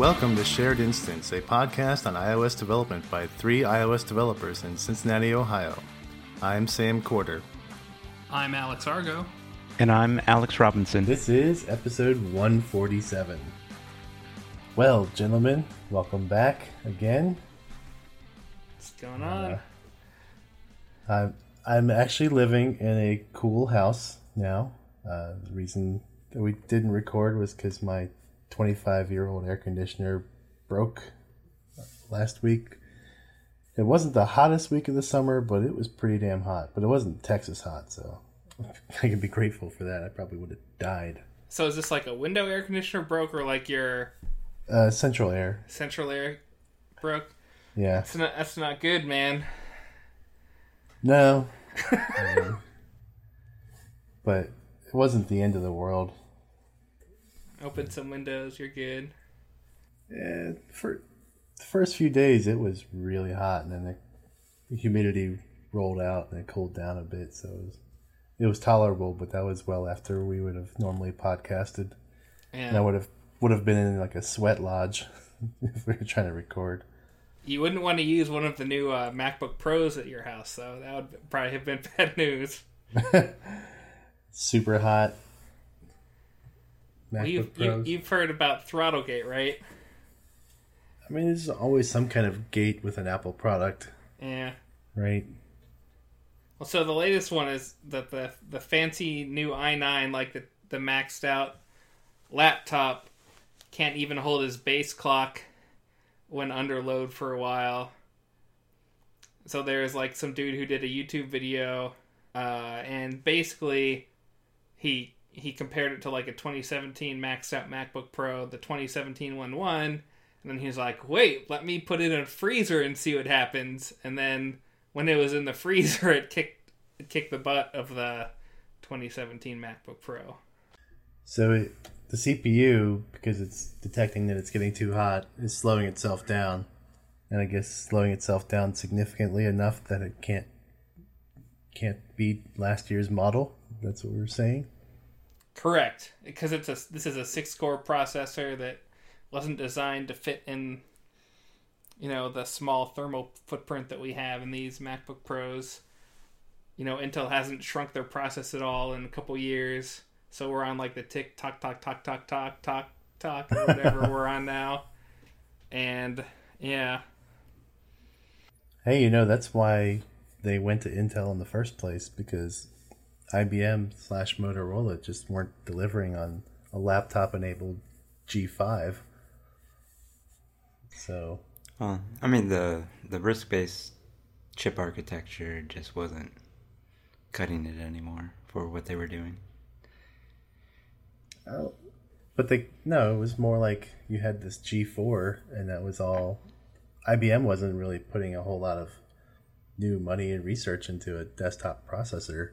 Welcome to Shared Instance, a podcast on iOS development by three iOS developers in Cincinnati, Ohio. I'm Sam Corder. I'm Alex Argo. And I'm Alex Robinson. This is episode 147. Well, gentlemen, welcome back again. What's going on? Uh, I'm, I'm actually living in a cool house now. Uh, the reason that we didn't record was because my 25 year old air conditioner broke last week. It wasn't the hottest week of the summer, but it was pretty damn hot. But it wasn't Texas hot, so I can be grateful for that. I probably would have died. So is this like a window air conditioner broke or like your Uh, central air. central air broke? Yeah. That's not that's not good, man. No. Um, but it wasn't the end of the world. Open some windows, you're good. Yeah, for the first few days it was really hot, and then the, the humidity rolled out and it cooled down a bit, so it was, it was tolerable. But that was well after we would have normally podcasted, and I would have would have been in like a sweat lodge if we were trying to record. You wouldn't want to use one of the new uh, MacBook Pros at your house, so that would probably have been bad news. Super hot. Well, you've, you, Pros. you've heard about Throttlegate, right? I mean, there's always some kind of gate with an Apple product, Yeah. right? Well, so the latest one is that the the fancy new i9, like the the maxed out laptop, can't even hold his base clock when under load for a while. So there's like some dude who did a YouTube video, uh, and basically he he compared it to like a 2017 maxed out MacBook Pro. The 2017 one won, and then he was like, "Wait, let me put it in a freezer and see what happens." And then when it was in the freezer, it kicked it kicked the butt of the 2017 MacBook Pro. So it, the CPU, because it's detecting that it's getting too hot, is slowing itself down, and I guess slowing itself down significantly enough that it can't can't beat last year's model. That's what we're saying. Correct, because it's a this is a six core processor that wasn't designed to fit in, you know, the small thermal footprint that we have in these MacBook Pros. You know, Intel hasn't shrunk their process at all in a couple years, so we're on like the tick tock tock tock tock tock tock tock whatever we're on now, and yeah, Hey, you know that's why they went to Intel in the first place because IBM slash Motorola just weren't delivering on a laptop enabled G5. So Well, I mean the the RISC based chip architecture just wasn't cutting it anymore for what they were doing. Oh, but they no, it was more like you had this G4, and that was all. IBM wasn't really putting a whole lot of new money and research into a desktop processor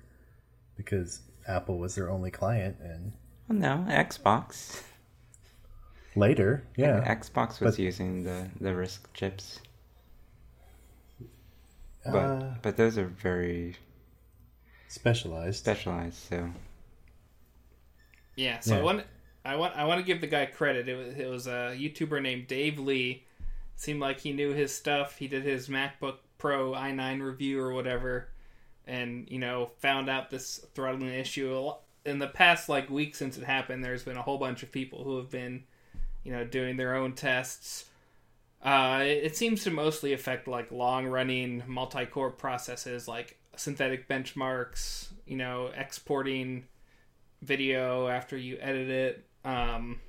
because Apple was their only client, and Well, no, Xbox. later, yeah, Xbox was But- using the the RISC chips, but uh, but those are very specialized. specialized. So Yeah, so I want I want I want to give the guy credit. It was it was a YouTuber named Dave Lee. Seemed like he knew his stuff. He did his MacBook Pro i9 review or whatever, and you know found out this throttling issue in the past like week since it happened. There's been a whole bunch of people who have been, you know, doing their own tests. Uh, it, seems to mostly affect like long running multi core processes like synthetic benchmarks. You know, exporting video after you edit it. Um,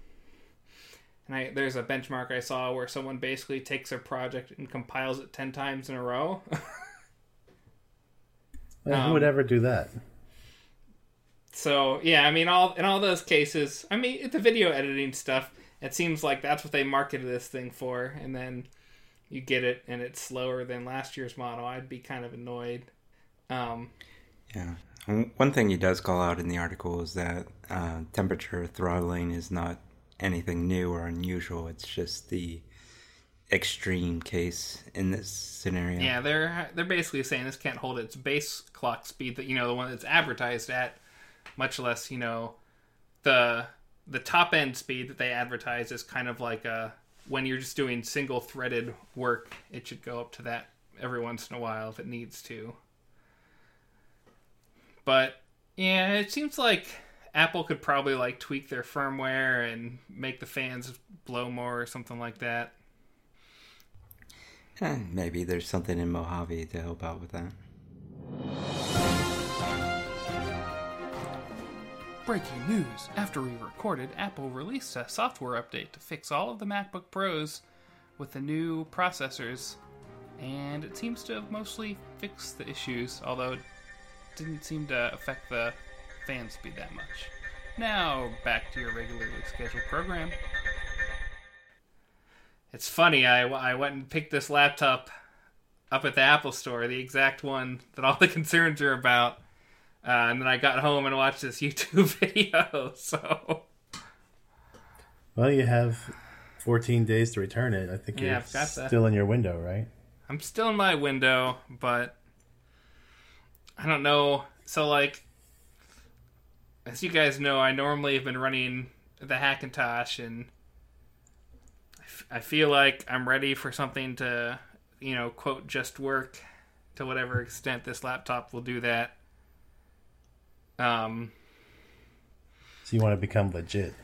and I, there's a benchmark I saw where someone basically takes a project and compiles it 10 times in a row. Um, who would ever do that? so, yeah, I mean, all in all those cases, I mean, the video editing stuff, it seems like that's what they marketed this thing for. And then you get it and it's slower than last year's model. I'd be kind of annoyed. Um, yeah, one thing he does call out in the article is that uh, temperature throttling is not anything new or unusual. It's just the extreme case in this scenario. Yeah, they're they're basically saying this can't hold its base clock speed that you know the one that's advertised at, much less you know the the top end speed that they advertise is kind of like a when you're just doing single threaded work, it should go up to that every once in a while if it needs to. But yeah, it seems like Apple could probably like tweak their firmware and make the fans blow more or something like that. Maybe there's something in Mojave to help out with that. Breaking news. After we recorded, Apple released a software update to fix all of the MacBook Pros with the new processors, and it seems to have mostly fixed the issues, although it didn't seem to affect the fan speed that much. Now, back to your regularly scheduled program. It's funny, I, I went and picked this laptop up at the Apple store, the exact one that all the concerns are about. Uh, and then I got home and watched this YouTube video. So, Well, you have 14 days to return it. I think Yeah, you're I've got that. still in your window, right? I'm still in my window, but I don't know. So, like, as you guys know, I normally have been running the Hackintosh, and I, feel like I'm ready for something to, you know, quote, just work to whatever extent this laptop will do that. Um, So you want to become legit.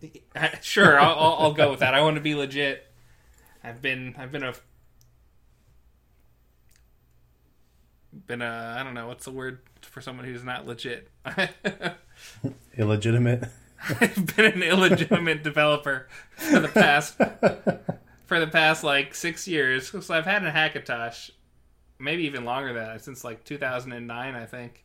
sure, I'll, I'll, I'll go with that. I want to be legit. I've been I've been a been a I don't know what's the word for someone who's not legit. Illegitimate. I've been an illegitimate developer for the past for the past like six years. So I've had a Hackintosh, maybe even longer than that, since like 2009, I think.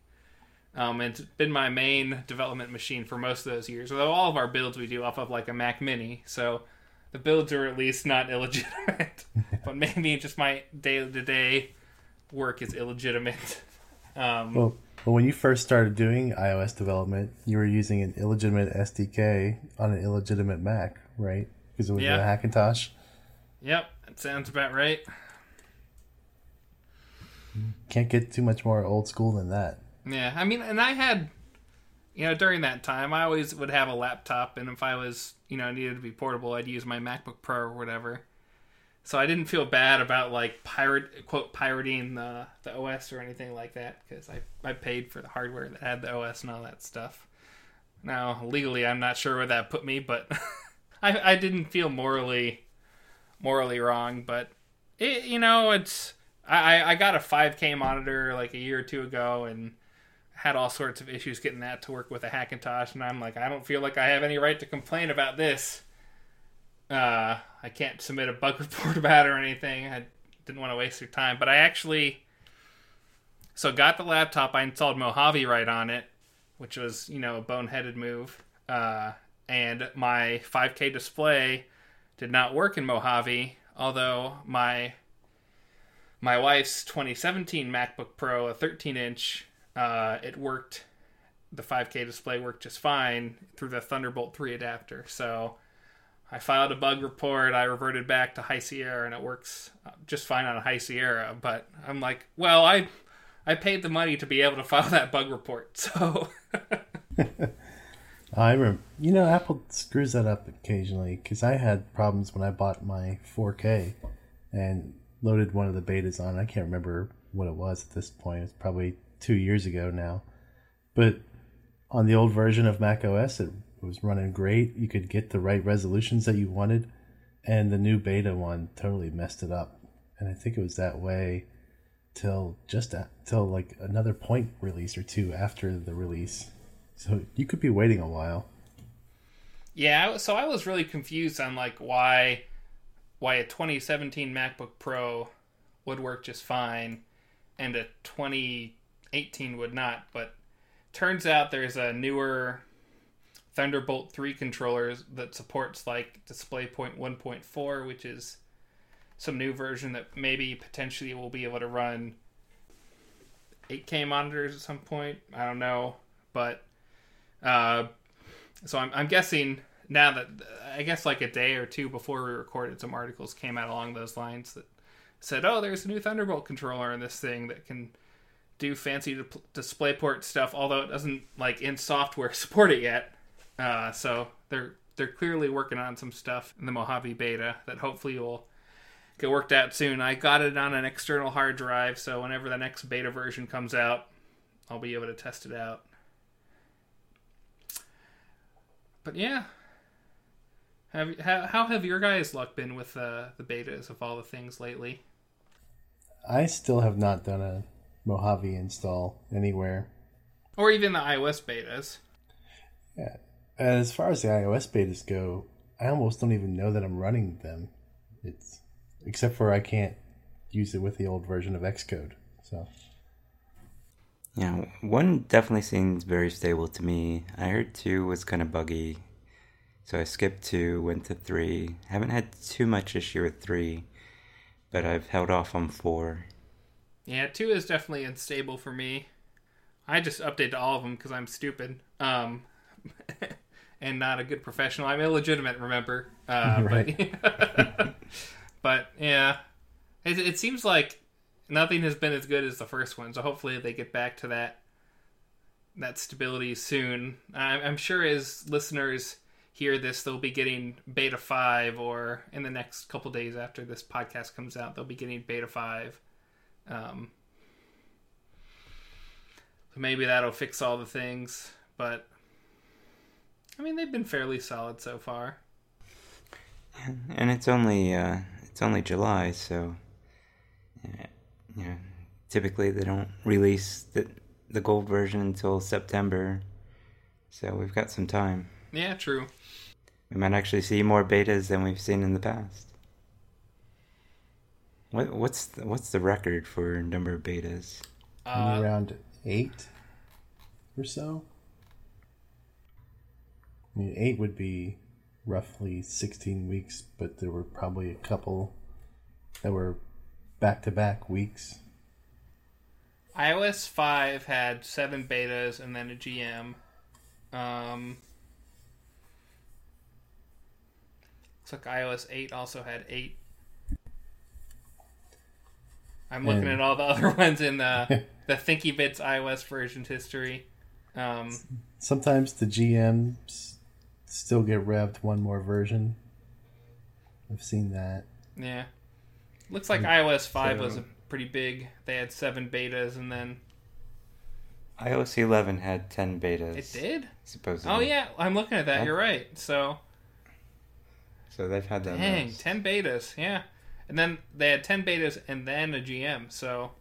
Um, it's been my main development machine for most of those years. Although all of our builds we do off of like a Mac Mini, so the builds are at least not illegitimate. but maybe just my day to day work is illegitimate. Um, Well, well, when you first started doing iOS development, you were using an illegitimate SDK on an illegitimate Mac, right? Because it was Yeah. a Hackintosh. yep, that sounds about right. Can't get too much more old school than that. Yeah, I mean, and I had, you know, during that time, I always would have a laptop, and if I was, you know, needed to be portable, I'd use my MacBook Pro or whatever. So I didn't feel bad about like pirate quote pirating the the OS or anything like that because I I paid for the hardware that had the OS and all that stuff. Now legally, I'm not sure where that put me, but I I didn't feel morally morally wrong, but it you know it's I I- got a 5K monitor like a year or two ago and had all sorts of issues getting that to work with a Hackintosh, and I'm like, I don't feel like I have any right to complain about this. Uh, I can't submit a bug report about it or anything. I didn't want to waste your time, but I actually so got the laptop. I installed Mojave right on it, which was you know a boneheaded move. Uh, and my 5K display did not work in Mojave, although my my wife's 2017 MacBook Pro, a 13 inch, uh, it worked. The 5K display worked just fine through the Thunderbolt 3 adapter. So I filed a bug report. I reverted back to High Sierra, and it works uh, just fine on High Sierra. But I'm like, well, I I paid the money to be able to file that bug report, so I remember, you know, Apple screws that up occasionally because I had problems when I bought my 4K and loaded one of the betas on. I can't remember what it was at this point. It's probably two years ago now. But on the old version of Mac OS, it was running great. You could get the right resolutions that you wanted, and the new beta one totally messed it up. And I think it was that way till just a, till like another point release or two after the release. So you could be waiting a while. yeah. So I was really confused on like why why a 2017 MacBook Pro would work just fine and a 2018 would not. But turns out there's a newer Thunderbolt 3 controllers that supports like DisplayPort 1.4, which is some new version that maybe potentially will be able to run 8K monitors at some point. I don't know, but uh, so I'm, I'm guessing now that I guess like a day or two before we recorded, some articles came out along those lines that said, "Oh, there's a new Thunderbolt controller in this thing that can do fancy di- DisplayPort stuff, although it doesn't like in software support it yet." Uh, so they're they're clearly working on some stuff in the Mojave beta that hopefully will get worked out soon. I got it on an external hard drive, so whenever the next beta version comes out, I'll be able to test it out. But yeah, have how, how have your guys' luck been with uh, the betas of all the things lately? I still have not done a Mojave install anywhere. Or even the iOS betas. Yeah. As far as the iOS betas go, I almost don't even know that I'm running them. It's except for I can't use it with the old version of Xcode. So Yeah, one definitely seems very stable to me. I heard two was kind of buggy, so I skipped two, went to three. Haven't had too much issue with three, but I've held off on four. Yeah, two is definitely unstable for me. I just updated all of them because I'm stupid um, and not a good professional. I'm illegitimate, remember? Uh, Right. But, but yeah, it, it seems like nothing has been as good as the first one. So hopefully they get back to that that stability soon. I'm, I'm sure as listeners hear this, they'll be getting beta five, or in the next couple days after this podcast comes out, they'll be getting beta five. Um, so maybe that'll fix all the things, but I mean they've been fairly solid so far. And it's only uh, it's only July, so you know, typically they don't release the the gold version until September, so we've got some time. Yeah, true. We might actually see more betas than we've seen in the past. What what's the, what's the record for number of betas? Uh, around eight or so. I mean, eight would be roughly 16 weeks, but there were probably a couple that were back to back weeks. iOS five had seven betas and then a GM. Um, looks like iOS eight also had eight. I'm looking And- at all the other ones in the the Thinky Bits iOS version history. Um, Sometimes the GMs still get revved one more version. I've seen that. yeah, looks like iOS five was so- a pretty big. They had seven betas and then iOS 11 had 10 betas. it did. supposedly. Oh yeah, I'm looking at that. Yeah. You're right. So So they've had that. dang, most. ten betas. Yeah, and then they had ten betas and then a GM. So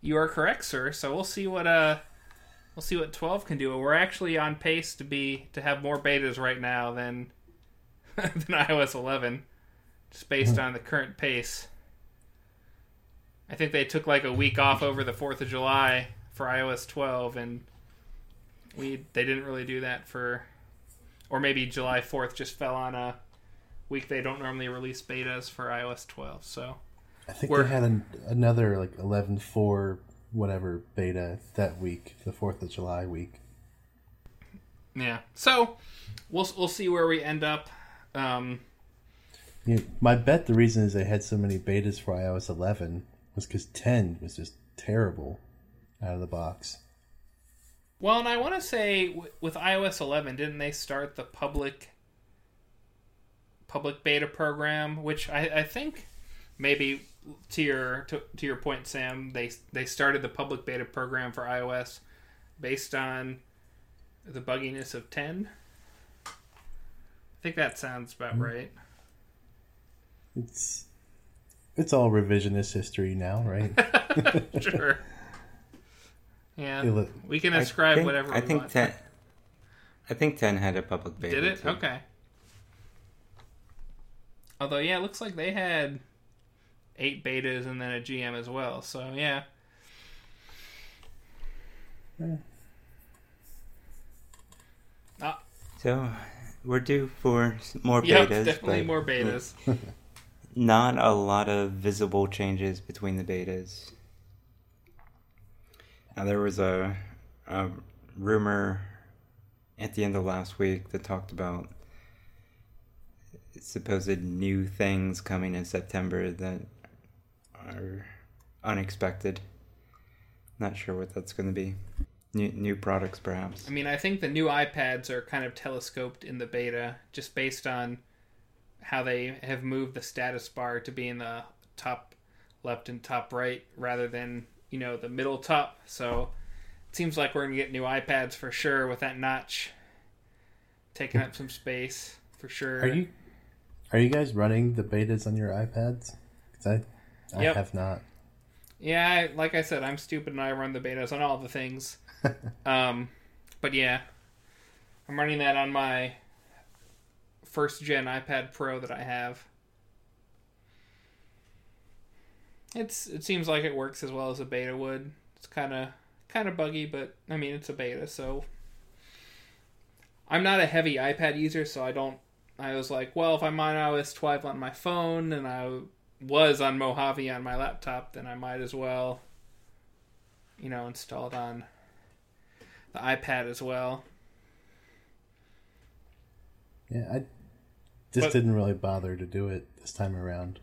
you are correct, sir. So we'll see what uh we'll see what 12 can do. We're actually on pace to be to have more betas right now than than iOS 11, just based hmm. on the current pace. I think they took like a week off over the Fourth of July for iOS 12, and we they didn't really do that for, or maybe July 4th just fell on a week they don't normally release betas for iOS 12. So I think they had an, another like 11.4 whatever beta that week, the 4th of July week. yeah, so we'll we'll see where we end up. Um, my bet the reason is they had so many betas for iOS 11 was because 10 was just terrible out of the box. Well, and I want to say w- with iOS 11, didn't they start the public public beta program? Which I, I think maybe to your to, to your point, Sam, they they started the public beta program for iOS based on the bugginess of 10. I think that sounds about hmm. right. It's it's all revisionist history now, right? sure. Yeah, Feel it. we can I ascribe think- whatever. I we think want. 10. I think 10 had a public beta. Did it? too. Okay. Although, yeah, it looks like they had eight betas and then a GM as well. So, yeah. Ah, So we're due for more yeah, betas. definitely more betas. Not a lot of visible changes between the betas. Now there was a, a rumor at the end of last week that talked about supposed new things coming in September that are unexpected. Not sure what that's going to be. New, new products, perhaps. I mean, I think the new iPads are kind of telescoped in the beta, just based on how they have moved the status bar to be in the top left and top right rather than you know the middle top. So it seems like we're gonna get new iPads for sure with that notch taking up some space for sure. Are you are you guys running the betas on your iPads? 'Cause I I Yep. have not. Yeah, I, like I said, I'm stupid and I run the betas on all the things. um, but yeah, I'm running that on my first gen iPad Pro that I have. It's it seems like it works as well as a beta would. It's kind of kind of buggy, but I mean it's a beta, so I'm not a heavy iPad user, so I don't. I was like, well, if I'm on iOS 12 on my phone and I was on Mojave on my laptop, then I might as well, you know, install it on the iPad as well. Yeah, I just But- didn't really bother to do it this time around.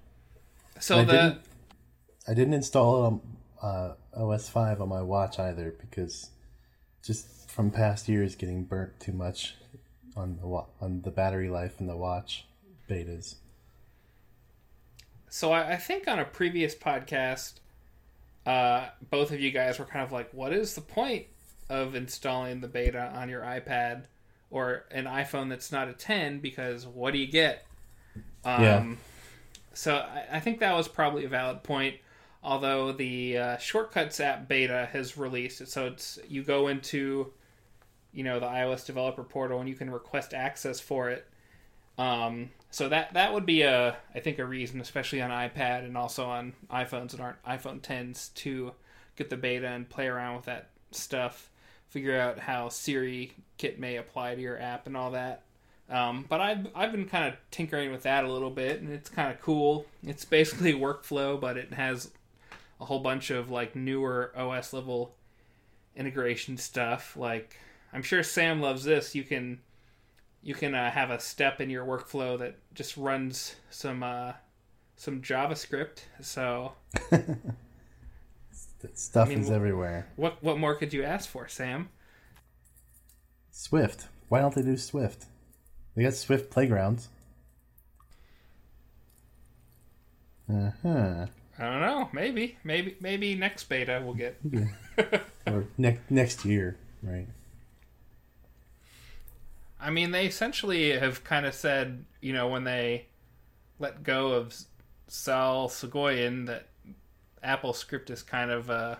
So I the didn't. I didn't install it on uh, OS five on my watch either because just from past years getting burnt too much on the wa- on the battery life in the watch betas. So I, I think on a previous podcast, uh, both of you guys were kind of like, "What is the point of installing the beta on your iPad or an iPhone that's not a 10? Because what do you get?" Um, Yeah. So I, I think that was probably a valid point. Although the uh, Shortcuts app beta has released it, so it's you go into, you know, the iOS developer portal and you can request access for it. Um, so that that would be a I think a reason, especially on iPad and also on iPhones that aren't iPhone 10s, to get the beta and play around with that stuff, figure out how Siri Kit may apply to your app and all that. Um, but I've I've been kind of tinkering with that a little bit, and it's kind of cool. It's basically workflow, but it has a whole bunch of like newer OS level integration stuff. Like I'm sure Sam loves this. You can you can uh, have a step in your workflow that just runs some uh, some JavaScript. So stuff I mean, is everywhere. what what more could you ask for, Sam? Swift. Why don't they do Swift? They got Swift playgrounds. Uh huh. I don't know. Maybe maybe maybe next beta we'll get. or next next year, right? I mean, they essentially have kind of said, you know, when they let go of Sal Soghoian, that Apple script is kind of a,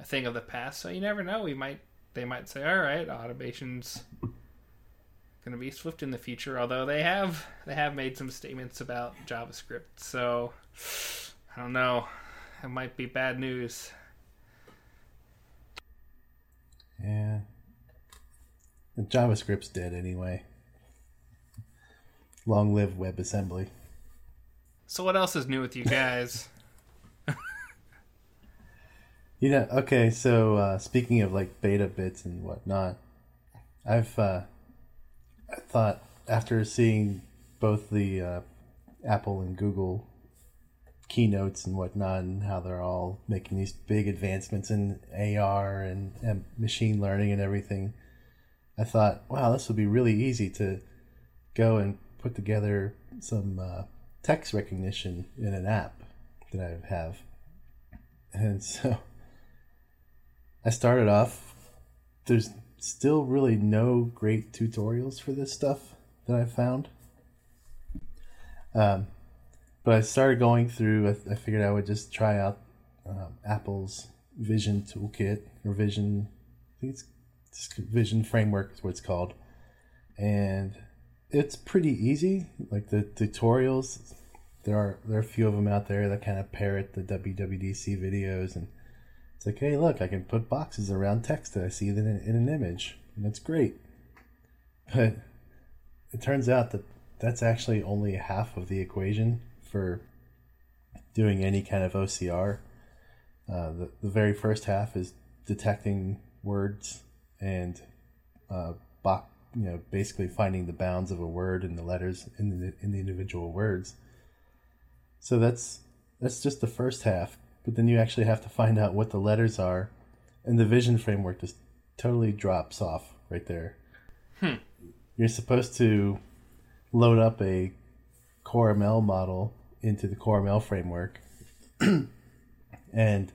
a thing of the past. So you never know. We might they might say, all right, automation's going to be Swift in the future. Although they have they have made some statements about JavaScript. So I don't know. It might be bad news. Yeah. JavaScript's dead anyway. Long live WebAssembly. So what else is new with you guys? You know, okay, so uh, speaking of like beta bits and whatnot, I've uh, I thought after seeing both the uh, Apple and Google keynotes and whatnot, and how they're all making these big advancements in AR and, and machine learning and everything, I thought, wow, this would be really easy to go and put together some uh, text recognition in an app that I have. And so I started off. There's still really no great tutorials for this stuff that I found. Um, but I started going through. I, figured I would just try out um, Apple's Vision Toolkit or Vision. I think it's, it's Vision Framework is what it's called, and it's pretty easy. Like the tutorials, there are there are a few of them out there that kind of parrot the WWDC videos and it's like, hey, look, I can put boxes around text that I see in, in an image, and that's great. But it turns out that that's actually only half of the equation for doing any kind of OCR. Uh, the, the very first half is detecting words and uh, bo- you know, basically finding the bounds of a word and the letters in the, in the individual words. So that's that's just the first half but then you actually have to find out what the letters are and the Vision framework just totally drops off right there. Hmm. You're supposed to load up a Core ML model into the Core ML framework, and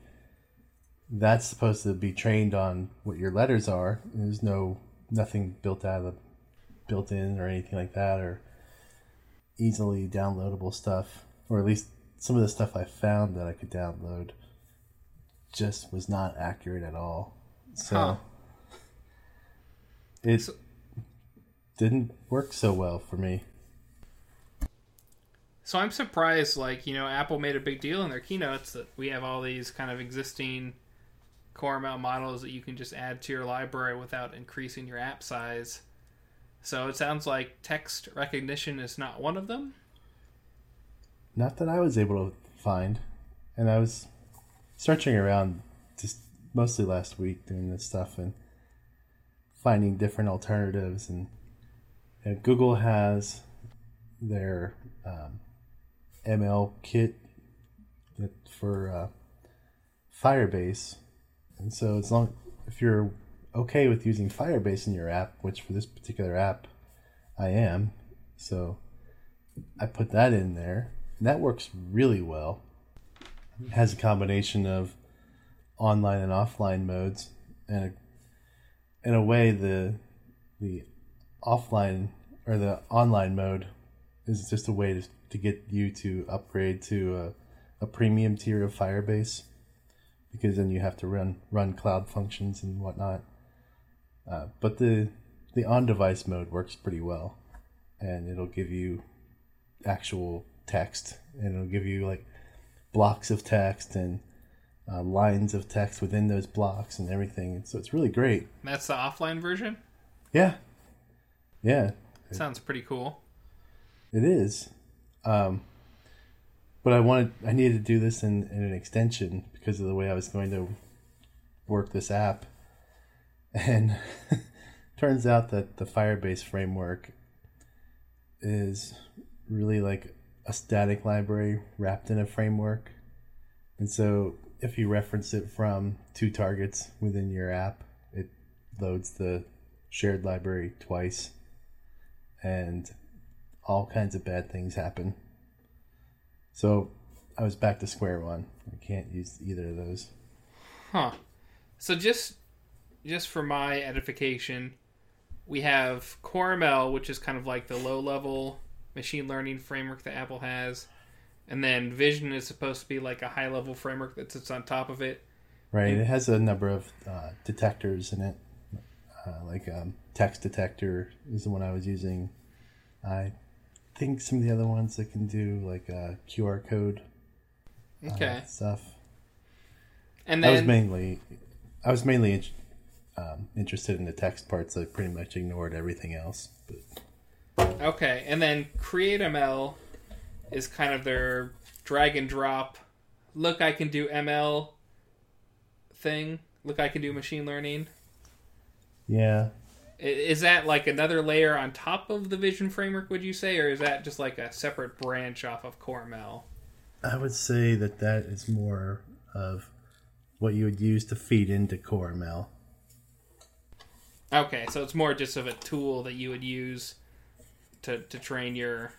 that's supposed to be trained on what your letters are. There's no nothing built out of built in or anything like that, or easily downloadable stuff, or at least some of the stuff I found that I could download just was not accurate at all. So Huh. it So- didn't work so well for me. So I'm surprised, like, you know, Apple made a big deal in their keynotes that we have all these kind of existing core ML models that you can just add to your library without increasing your app size. So it sounds like text recognition is not one of them. Not that I was able to find, and I was searching around just mostly last week doing this stuff and finding different alternatives. And, Google has their um, ML kit for uh, Firebase, and so as long if you're okay with using Firebase in your app, which for this particular app I am, so I put that in there. And that works really well. It has a combination of online and offline modes, and in a way, the the offline or the online mode is just a way to, to get you to upgrade to a, a premium tier of Firebase, because then you have to run run cloud functions and whatnot. Uh, but the the on device mode works pretty well, and it'll give you actual text and it'll give you like blocks of text and uh, lines of text within those blocks and everything so it's really great That's the offline version. yeah yeah Sounds pretty cool. it is um, but i wanted i needed to do this in, in an extension because of the way i was going to work this app and turns out that the firebase framework is really like a static library wrapped in a framework. And so if you reference it from two targets within your app, it loads the shared library twice. And all kinds of bad things happen. So I was back to square one. I can't use either of those. Huh. So just just for my edification, we have CoreML, which is kind of like the low level machine learning framework that Apple has. And then Vision is supposed to be like a high level framework that sits on top of it. Right. It has a number of uh, detectors in it. Uh, like um, text detector is the one I was using. I think some of the other ones that can do like uh, QR code uh, Okay. stuff. And I was mainly, I was mainly in, um, interested in the text parts. I pretty much ignored everything else. But Okay, and then CreateML is kind of their drag and drop. Look, I can do ML thing. Look, I can do machine learning. yeah, Is that like another layer on top of the Vision framework? Would you say, or is that just like a separate branch off of CoreML? I would say that that is more of what you would use to feed into CoreML. Okay, so it's more just of a tool that you would use to to train your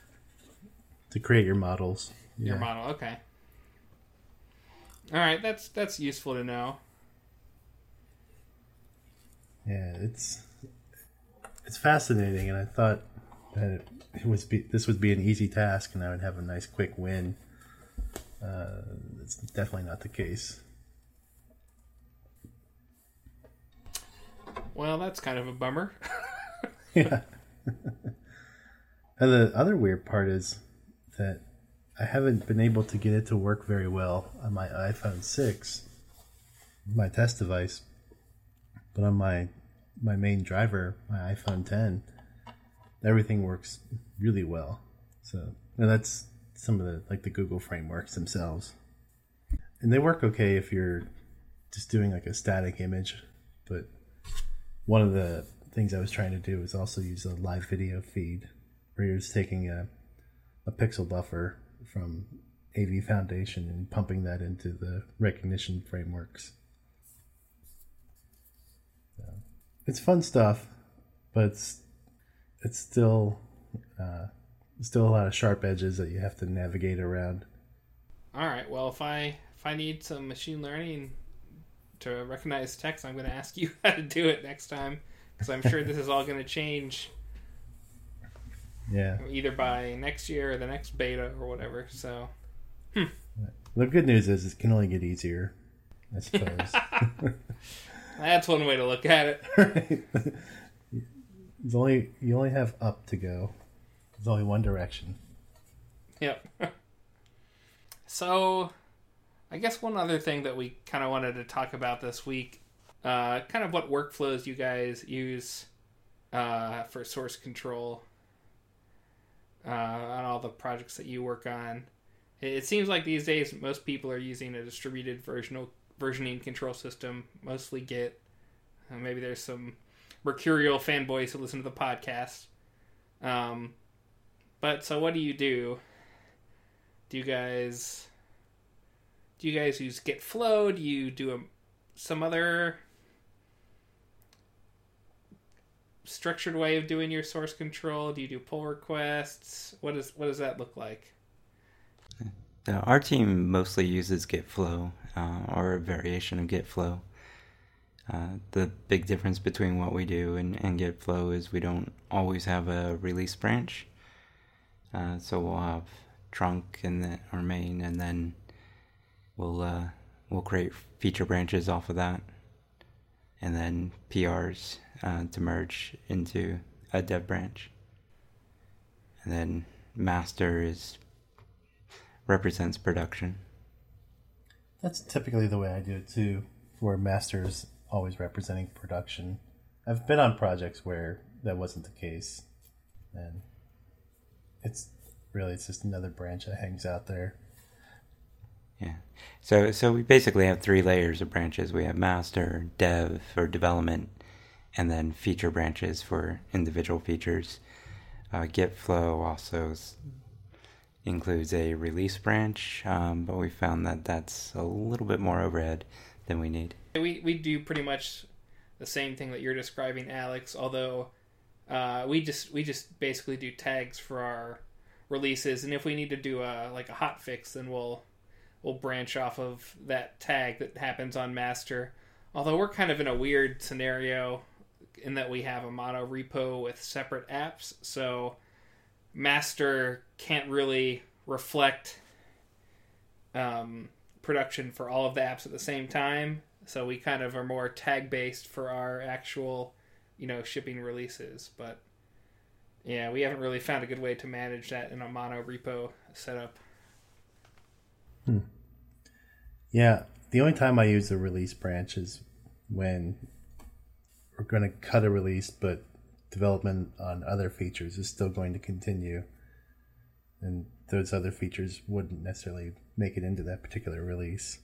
to create your models. your Yeah. model. Okay. All right, that's that's useful to know. Yeah, it's it's fascinating, and I thought that it, it was be, this would be an easy task, and I would have a nice quick win. Uh, it's definitely not the case. Well, that's kind of a bummer. yeah. and the other weird part is that I haven't been able to get it to work very well on my iPhone six, my test device, but on my my main driver, my iPhone ten, everything works really well. So and that's some of the like the Google frameworks themselves, and they work okay if you're just doing like a static image, but one of the things I was trying to do was also use a live video feed where you're just taking a, a pixel buffer from AV Foundation and pumping that into the recognition frameworks. it's fun stuff, but it's it's still uh, still a lot of sharp edges that you have to navigate around. All right. Well, if I if I need some machine learning to recognize text, I'm going to ask you how to do it next time because I'm sure this is all going to change Yeah. either by next year or the next beta or whatever. So hmm. The good news is it can only get easier, I suppose. that's one way to look at it. it's only you only have up to go. There's only one direction. Yep. so, I guess one other thing that we kind of wanted to talk about this week, uh, kind of what workflows you guys use uh, for source control uh, on all the projects that you work on. It, seems like these days most people are using a distributed versional versioning control system, mostly Git. Uh, maybe there's some mercurial fanboys who listen to the podcast. Um, but so, what do you do? Do you guys do you guys use Git Flow? Do you do a, some other structured way of doing your source control? Do you do pull requests? What is what does that look like? Uh, our team mostly uses GitFlow uh, or a variation of GitFlow. Uh, the big difference between what we do and, and GitFlow is we don't always have a release branch. Uh, so we'll have trunk and then our main, and then we'll uh, we'll create feature branches off of that, and then PRs uh, to merge into a dev branch. And then master is represents production. That's typically the way I do it too, where master's always representing production. I've been on projects where that wasn't the case, and it's really it's just another branch that hangs out there. Yeah. So so we basically have three layers of branches. We have master, dev for development, and then feature branches for individual features. Uh, Git flow also s- includes a release branch, um, but we found that that's a little bit more overhead than we need. We we do pretty much the same thing that you're describing, Alex. Although uh, we just we just basically do tags for our releases, and if we need to do a like a hot fix, then we'll we'll branch off of that tag that happens on master. Although we're kind of in a weird scenario in that we have a mono repo with separate apps, so master can't really reflect um, production for all of the apps at the same time. So we kind of are more tag based for our actual, you know, shipping releases. But yeah, we haven't really found a good way to manage that in a mono repo setup. Hmm. Yeah, the only time I use the release branch is when we're going to cut a release, but development on other features is still going to continue, and those other features wouldn't necessarily make it into that particular release.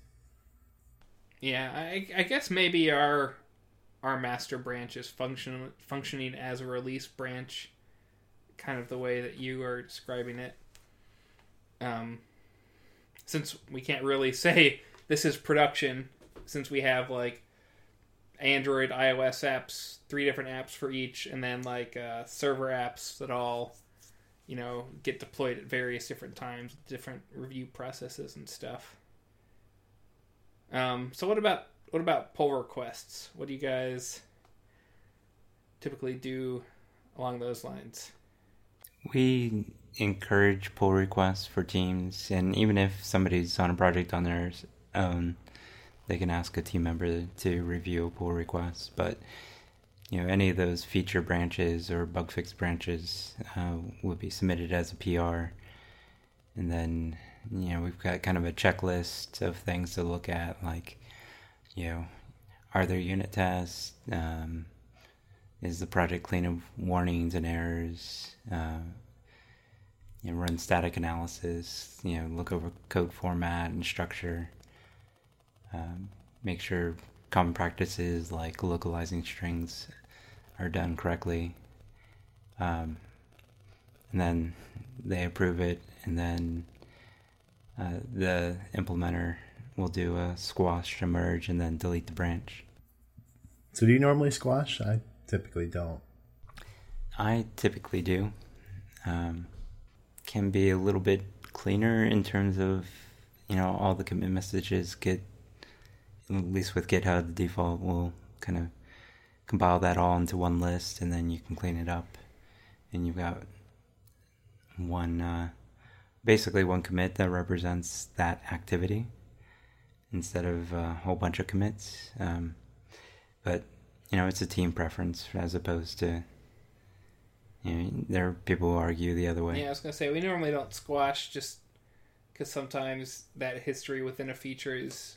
Yeah, I, I guess maybe our our master branch is function functioning as a release branch, kind of the way that you are describing it. Um, since we can't really say this is production, since we have like Android, iOS apps, three different apps for each, and then like uh, server apps that all, you know, get deployed at various different times, different review processes and stuff. Um, so what about what about pull requests? What do you guys typically do along those lines? We encourage pull requests for teams, and even if somebody's on a project on their own, they can ask a team member to review a pull request. But you know, any of those feature branches or bug fix branches uh, would be submitted as a PR, and then you know we've got kind of a checklist of things to look at, like you know, are there unit tests? Um, is the project clean of warnings and errors? Uh, you know, run static analysis. You know, look over code format and structure. Um, make sure common practices like localizing strings are done correctly. Um, and then they approve it, and then uh, the implementer will do a squash, a merge, and then delete the branch. So, do you normally squash? I typically don't. I typically do. Um, can be a little bit cleaner in terms of, you know, all the commit messages get, at least with GitHub, the default will kind of compile that all into one list and then you can clean it up. And you've got one, uh, basically one commit that represents that activity instead of a whole bunch of commits. Um, but, you know, it's a team preference as opposed to you know, there are people who argue the other way. Yeah, I was gonna say we normally don't squash just because sometimes that history within a feature is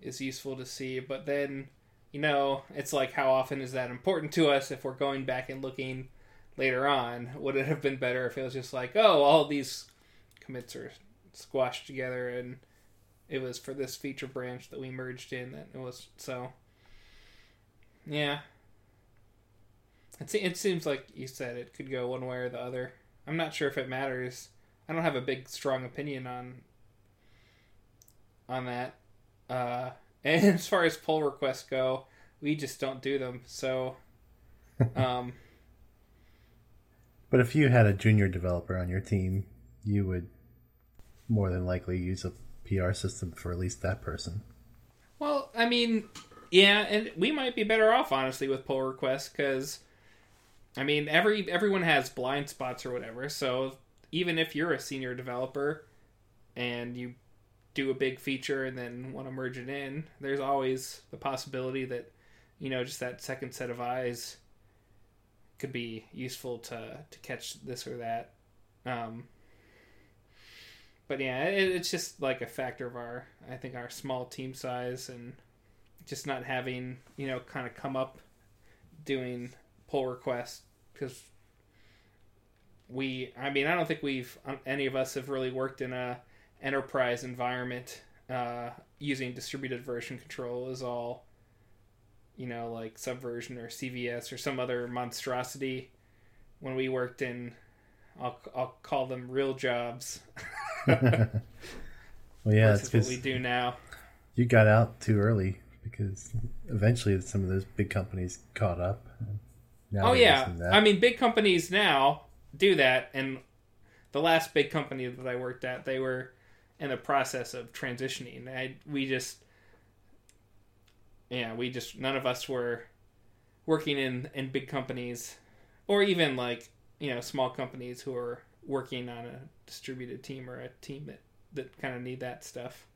is useful to see, but then you know it's like how often is that important to us if we're going back and looking later on? Would it have been better if it was just like, oh, all these commits are squashed together and it was for this feature branch that we merged in that it was so yeah it, se- it seems like you said it could go one way or the other. I'm not sure if it matters. I don't have a big strong opinion on on that. Uh, and as far as pull requests go, we just don't do them. So, um, But if you had a junior developer on your team, you would more than likely use a PR system for at least that person. well, I mean, yeah, and we might be better off honestly with pull requests because, I mean, every everyone has blind spots or whatever. So even if you're a senior developer and you do a big feature and then want to merge it in, there's always the possibility that you know just that second set of eyes could be useful to to catch this or that. Um, but yeah, it, it's just like a factor of our I think our small team size and just not having you know kind of come up doing pull requests because we I mean I don't think we've um, any of us have really worked in a enterprise environment uh, using distributed version control is all you know like subversion or CVS or some other monstrosity. When we worked in I'll I'll call them real jobs Well, yeah, it's what we do now. you got out too early because eventually some of those big companies caught up. Now Oh yeah. I mean big companies now do that, and the last big company that I worked at, they were in the process of transitioning. I we just, yeah, we just none of us were working in in big companies, or even like you know small companies who are working on a distributed team or a team that that kind of need that stuff.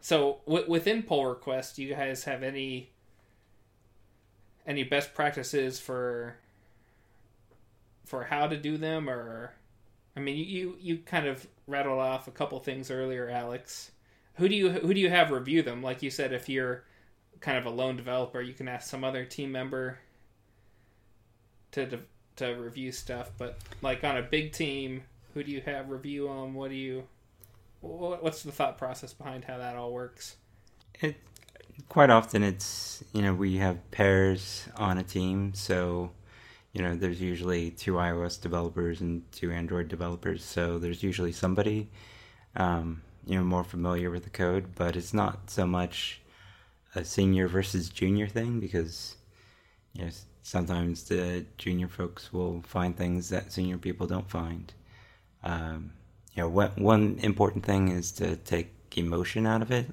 So w- within pull request, do you guys have any any best practices for for how to do them or I mean you, you you kind of rattled off a couple things earlier Alex who do you who do you have review them like you said if you're kind of a lone developer you can ask some other team member to de- to review stuff but like on a big team who do you have review them what do you what's the thought process behind how that all works? It quite often it's you know we have pairs on a team, so you know there's usually two iOS developers and two Android developers, so there's usually somebody um, you know more familiar with the code, but it's not so much a senior versus junior thing because you know sometimes the junior folks will find things that senior people don't find. Um, you know, one, one important thing is to take emotion out of it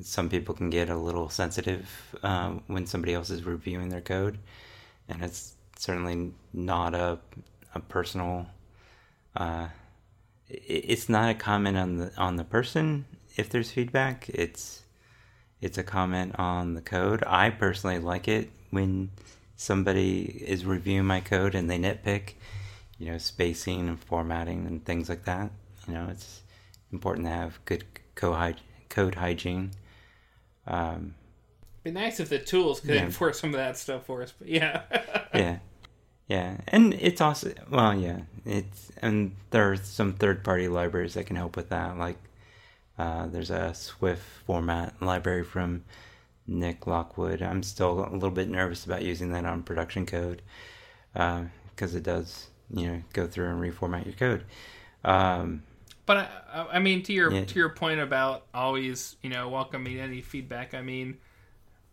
some people can get a little sensitive uh, when somebody else is reviewing their code, and it's certainly not a a personal. Uh, it, it's not a comment on the on the person if there's feedback. It's it's a comment on the code. I personally like it when somebody is reviewing my code and they nitpick, you know, spacing and formatting and things like that. You know, it's important to have good code code hygiene. Um, be nice if the tools could Yeah. enforce some of that stuff for us but yeah yeah, yeah, and it's also well, yeah, it's and there are some third party libraries that can help with that. Like uh, there's a Swift format library from Nick Lockwood. I'm still a little bit nervous about using that on production code because it does, you know, go through and reformat your code. Um, But I, I mean, to your Yeah. to your point about always, you know, welcoming any feedback. I mean,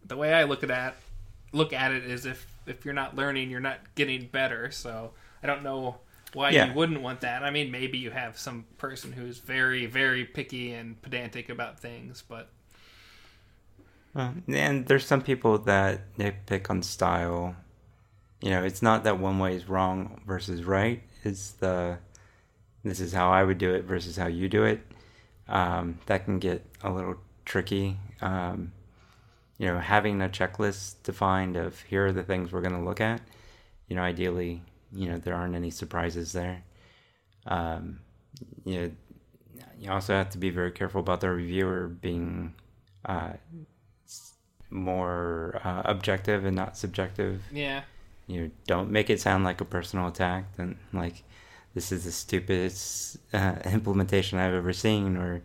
the way I look at that, look at it as if if you're not learning, you're not getting better. So I don't know why Yeah. you wouldn't want that. I mean, maybe you have some person who's very very picky and pedantic about things, but Well, and there's some people that nitpick on style. You know, it's not that one way is wrong versus right. It's the this is how I would do it versus how you do it. Um, that can get a little tricky. Um, you know, having a checklist defined of here are the things we're going to look at. You know, ideally, you know, there aren't any surprises there. Um, you know, you also have to be very careful about the reviewer being uh, more uh, objective and not subjective. yeah. You know, don't make it sound like a personal attack. Then like this is the stupidest uh, implementation I've ever seen, or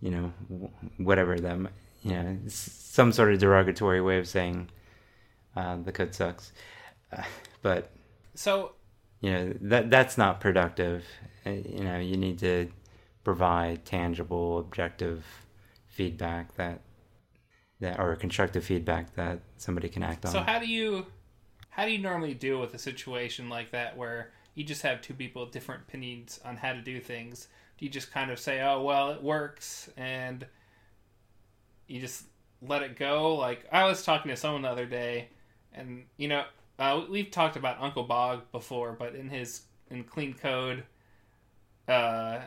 you know, wh- whatever them. You know, it's some sort of derogatory way of saying uh, the code sucks. Uh, but So you know that that's not productive. Uh, You know, you need to provide tangible, objective feedback that that or constructive feedback that somebody can act on. So how do you how do you normally deal with a situation like that where you just have two people with different opinions on how to do things? Do you just kind of say, "Oh, well, it works," and you just let it go? Like I was talking to someone the other day, and you know, uh, we've talked about Uncle Bob before, but in his in Clean Code, uh,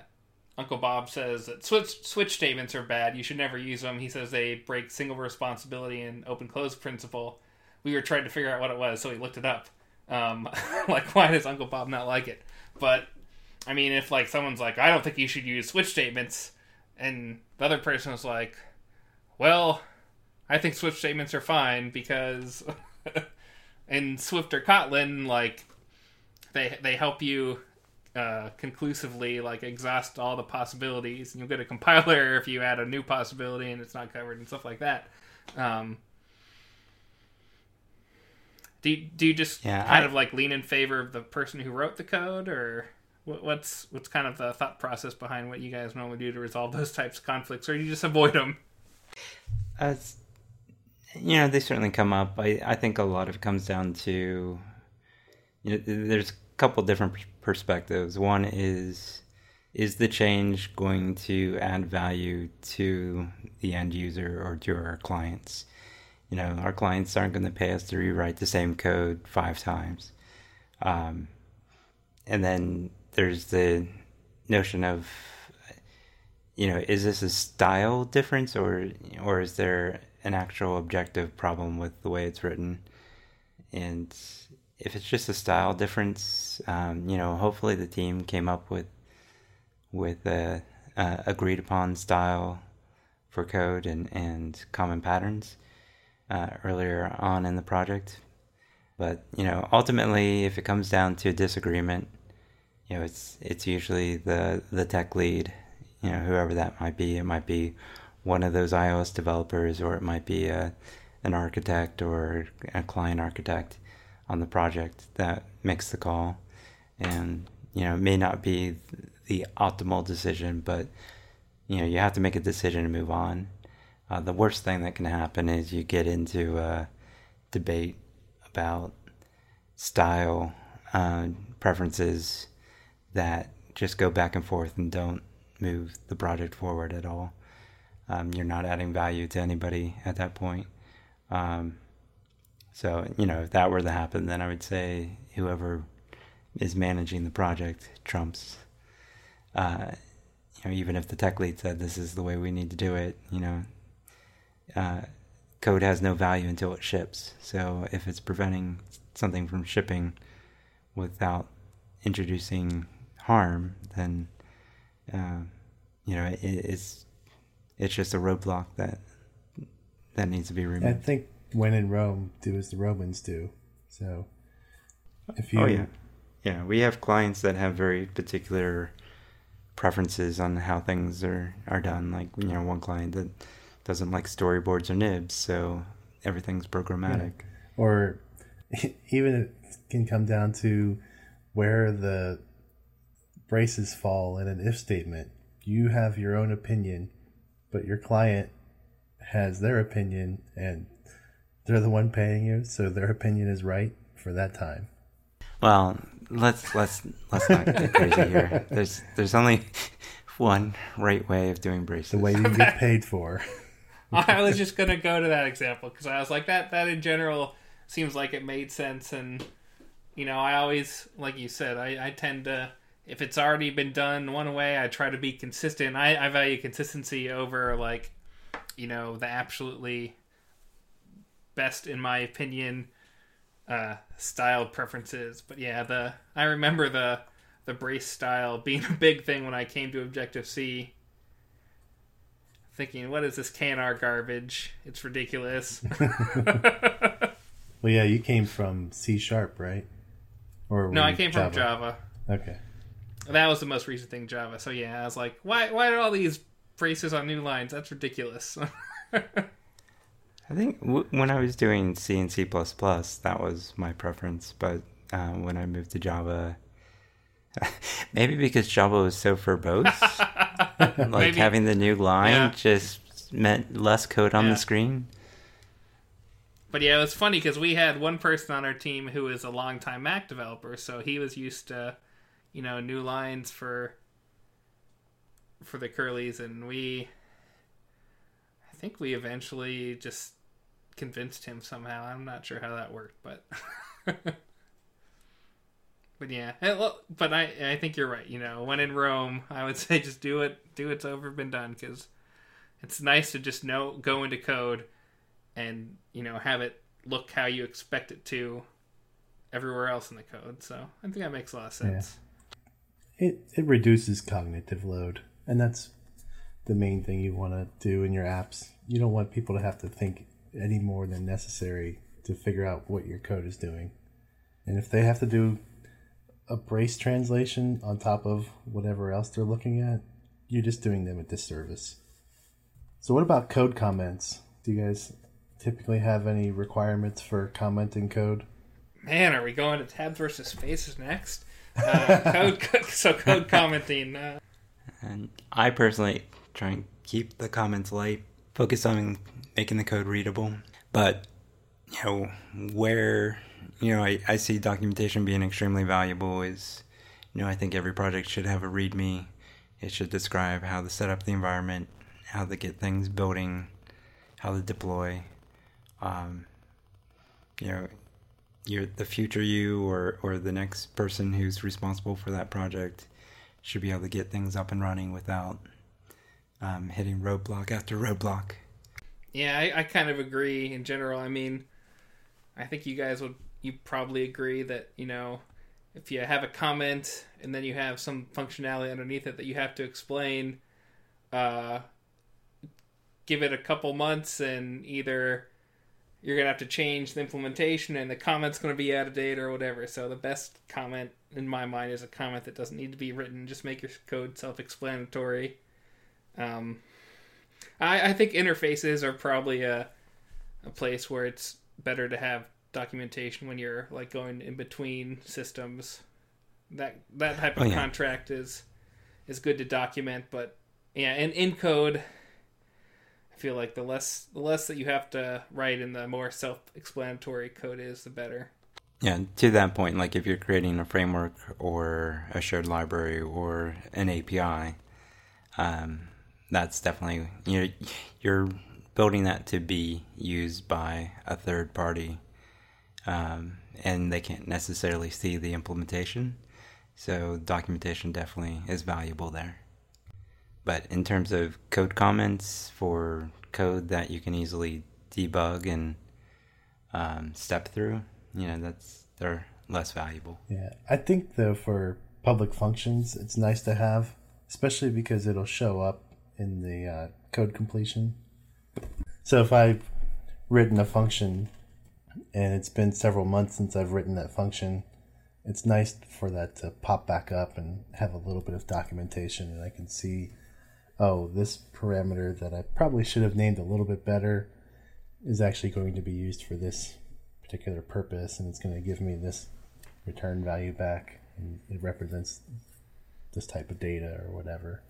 Uncle Bob says that switch switch statements are bad. You should never use them. He says they break single responsibility and open close principle. We were trying to figure out what it was, so we looked it up. Um, like, why does Uncle Bob not like it? But I mean, if like someone's like, I don't think you should use switch statements, and the other person is like, well, I think switch statements are fine because in Swift or Kotlin, like they they help you uh, conclusively like exhaust all the possibilities, and you'll get a compiler if you add a new possibility and it's not covered and stuff like that. Um, do you, do you just Yeah, kind I- of like lean in favor of the person who wrote the code, or what, what's what's kind of the thought process behind what you guys normally do to resolve those types of conflicts, or you just avoid them? It's- you know, they certainly come up. I, I think a lot of it comes down to, you know, there's couple different perspectives. One is, is the change going to add value to the end user or to our clients? You know, our clients aren't going to pay us to rewrite the same code five times. Um, and then there's the notion of you know, is this a style difference or or is there an actual objective problem with the way it's written? And if it's just a style difference, um, you know, hopefully the team came up with with a, a agreed upon style for code and and common patterns uh, earlier on in the project. But you know, ultimately, if it comes down to disagreement, you know, it's it's usually the the tech lead you know, whoever that might be. It might be one of those iOS developers, or it might be a, an architect or a client architect on the project that makes the call. And, you know, it may not be the optimal decision, but, you know, you have to make a decision to move on. Uh, the worst thing that can happen is you get into a debate about style uh, preferences that just go back and forth and don't move the project forward at all. Um, you're not adding value to anybody at that point. Um, so, you know, if that were to happen, then I would say whoever is managing the project trumps. Uh, you know, even if the tech lead said this is the way we need to do it, you know, uh, code has no value until it ships. So if it's preventing something from shipping without introducing harm, then uh, you know it, it's it's just a roadblock that that needs to be I removed. think when in Rome, do as the Romans do. So if you Oh yeah, yeah. We have clients that have very particular preferences on how things are are done. Like you know, one client that doesn't like storyboards or nibs, so everything's programmatic. or even it can come down to where the braces fall in an if statement. You have your own opinion, but your client has their opinion, and They're the one paying you, so their opinion is right for that time. Well, let's let's let's not get crazy here. There's there's only one right way of doing braces. The way you get paid for. I was just gonna go to that example because I was like that. That in general seems like it made sense, and you know, I always, like you said, I, I tend to if it's already been done one way, I try to be consistent. I, I value consistency over like, you know, the absolutely best in my opinion uh style preferences. But yeah, the I remember the the brace style being a big thing when I came to Objective C. Thinking, what is this K&R garbage? It's ridiculous. well, yeah, you came from C sharp, right? Or no, I came Java? from Java. Okay. That was the most recent thing, Java. So yeah, I was like, why? Why are all these braces on new lines? That's ridiculous. I think w- when I was doing C and C++, that was my preference. But uh, when I moved to Java, maybe because Java was so verbose, like maybe. having the new line yeah. just meant less code on yeah. the screen. But yeah, it was funny because we had one person on our team who is a longtime Mac developer, so he was used to, you know, new lines for for the curlies, and we, I think we eventually just convinced him somehow. I'm not sure how that worked, but but yeah. Eh, but I I think you're right. You know, when in Rome, I would say just do it. Do it's over, been done, because it's nice to just know go into code and you know have it look how you expect it to everywhere else in the code. So I think that makes a lot of sense. Yeah. It it reduces cognitive load, and that's the main thing you want to do in your apps. You don't want people to have to think any more than necessary to figure out what your code is doing. And if they have to do a brace translation on top of whatever else they're looking at, you're just doing them a disservice. So, what about code comments? Do you guys typically have any requirements for commenting code? Man, are we going to tabs versus spaces next? Uh, code, so code commenting. Uh. And I personally try and keep the comments light, focus on making the code readable. But you know where you know I, I see documentation being extremely valuable is you know I think every project should have a README. It should describe how to set up the environment, how to get things building, how to deploy. Um, you know, you're the future you or or the next person who's responsible for that project should be able to get things up and running without um, hitting roadblock after roadblock. Yeah, I, I kind of agree in general. I mean, I think you guys would you probably agree that you know if you have a comment and then you have some functionality underneath it that you have to explain, uh, give it a couple months and either you're gonna have to change the implementation and the comment's gonna be out of date or whatever. So the best comment in my mind is a comment that doesn't need to be written. Just make your code self-explanatory. Um, I, I think interfaces are probably a a place where it's better to have documentation when you're like going in between systems. That that type of oh, yeah. contract is is good to document, but yeah, and in code, I feel like the less the less that you have to write and the more self-explanatory code is, the better. Yeah, to that point, like if you're creating a framework or a shared library or an API, um, that's definitely you know, you're building that to be used by a third party, um, and they can't necessarily see the implementation. So documentation definitely is valuable there. But in terms of code comments for code that you can easily debug and um, step through, you know, that's they're less valuable. Yeah, I think though for public functions, it's nice to have, especially because it'll show up in the uh, code completion. So if I've written a function and it's been several months since I've written that function, it's nice for that to pop back up and have a little bit of documentation and I can see, oh, this parameter that I probably should have named a little bit better is actually going to be used for this particular purpose and it's going to give me this return value back and it represents this type of data or whatever.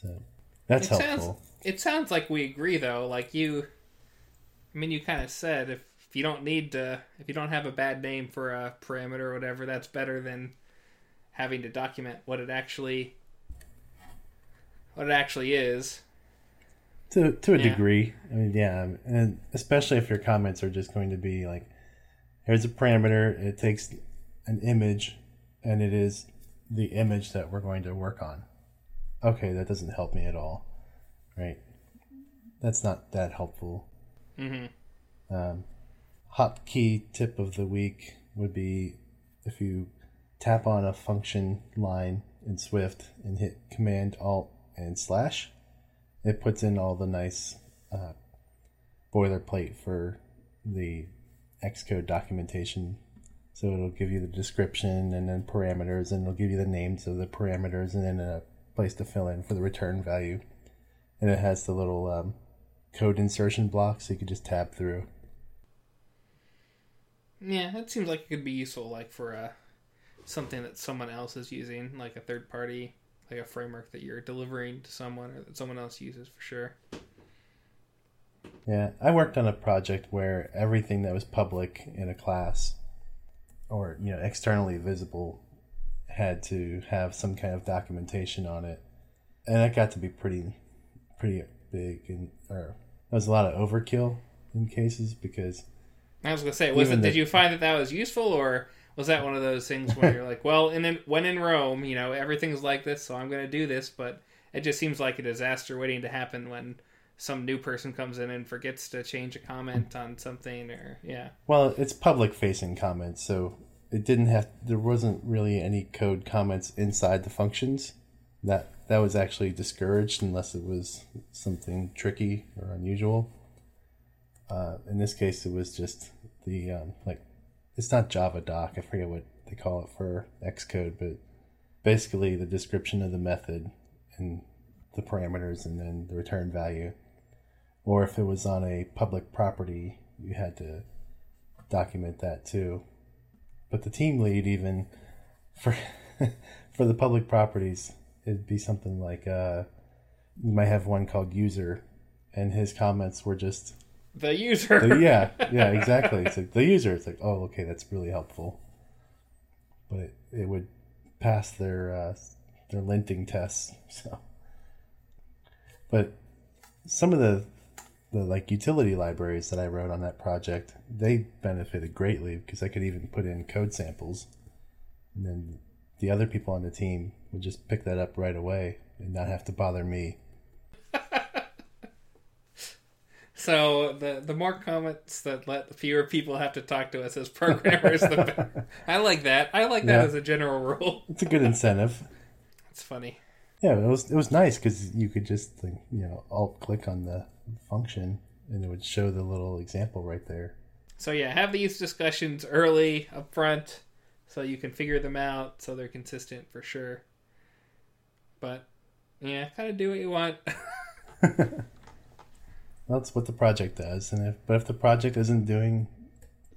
So that's it helpful. Sounds, it sounds like we agree though. Like you, I mean, you kind of said if, if you don't need to, if you don't have a bad name for a parameter or whatever, that's better than having to document what it actually what it actually is. To to a Yeah. degree, I mean, yeah, and especially if your comments are just going to be like, here's a parameter, it takes an image, and it is the image that we're going to work on. Okay, that doesn't help me at all, right? That's not that helpful. Mm-hmm. Um, hotkey tip of the week would be if you tap on a function line in Swift and hit Command Alt and slash, it puts in all the nice uh, boilerplate for the Xcode documentation. So it'll give you the description and then parameters, and it'll give you the names of the parameters, and then a place to fill in for the return value. And it has the little um, code insertion block, so you can just tab through. Yeah, that seems like it could be useful, like for uh, something that someone else is using, like a third party, like a framework that you're delivering to someone or that someone else uses for sure. Yeah, I worked on a project where everything that was public in a class or, you know, externally visible had to have some kind of documentation on it. And that got to be pretty pretty big and or there was a lot of overkill in cases because I was gonna say, was it? the- Did you find that that was useful, or was that one of those things where you're like, well, and then when in Rome, you know, everything's like this, so I'm gonna do this, but it just seems like a disaster waiting to happen when some new person comes in and forgets to change a comment on something, or yeah, well, it's public facing comments, so it didn't have there wasn't really any code comments inside the functions. That that was actually discouraged unless it was something tricky or unusual. Uh, in this case, it was just the um, like it's not Java doc. I forget what they call it for Xcode, but basically the description of the method and the parameters, and then the return value. Or if it was on a public property, you had to document that too. But the team lead even for for the public properties, it'd be something like uh, you might have one called user, and his comments were just the user. the, yeah, yeah, exactly. It's like the user. It's like, oh, okay, that's really helpful. But it, it would pass their uh, their linting tests. So, but some of the the like utility libraries that I wrote on that project, they benefited greatly because I could even put in code samples, and then the other people on the team would just pick that up right away and not have to bother me. So the the more comments that let fewer people have to talk to us as programmers, the better. I like that. I like that Yeah. as a general rule. It's a good incentive. It's funny. Yeah, it was it was nice because you could just like, you know alt click on the function and it would show the little example right there. So yeah, have these discussions early up front so you can figure them out so they're consistent for sure. But yeah, kind of do what you want. That's what the project does, and if but if the project isn't doing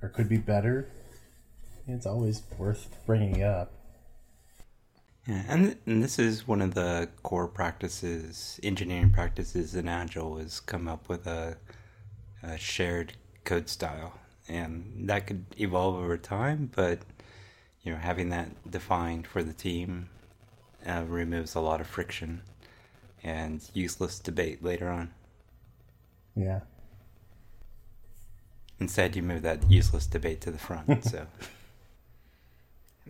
or could be better, it's always worth bringing up. Yeah, and, and this is one of the core practices, engineering practices in Agile, is come up with a, a shared code style, and that could evolve over time. But you know, having that defined for the team uh, removes a lot of friction and useless debate later on. Yeah, Instead, you move that useless debate to the front. so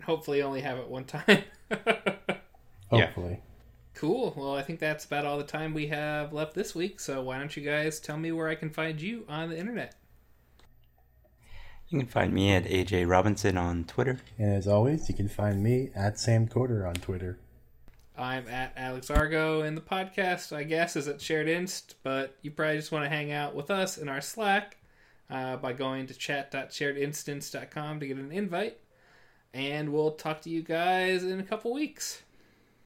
and hopefully only have it one time. Yeah. hopefully. cool. Well, I think that's about all the time we have left this week. So why don't you guys tell me where I can find you on the internet? you can find me at AJ Robinson on Twitter. And as always, you can find me at Sam Corder on Twitter. I'm at Alex Argo, and the podcast, I guess, is at Shared Inst, but you probably just want to hang out with us in our Slack uh, by going to chat.sharedinstance.com to get an invite. And we'll talk to you guys in a couple weeks.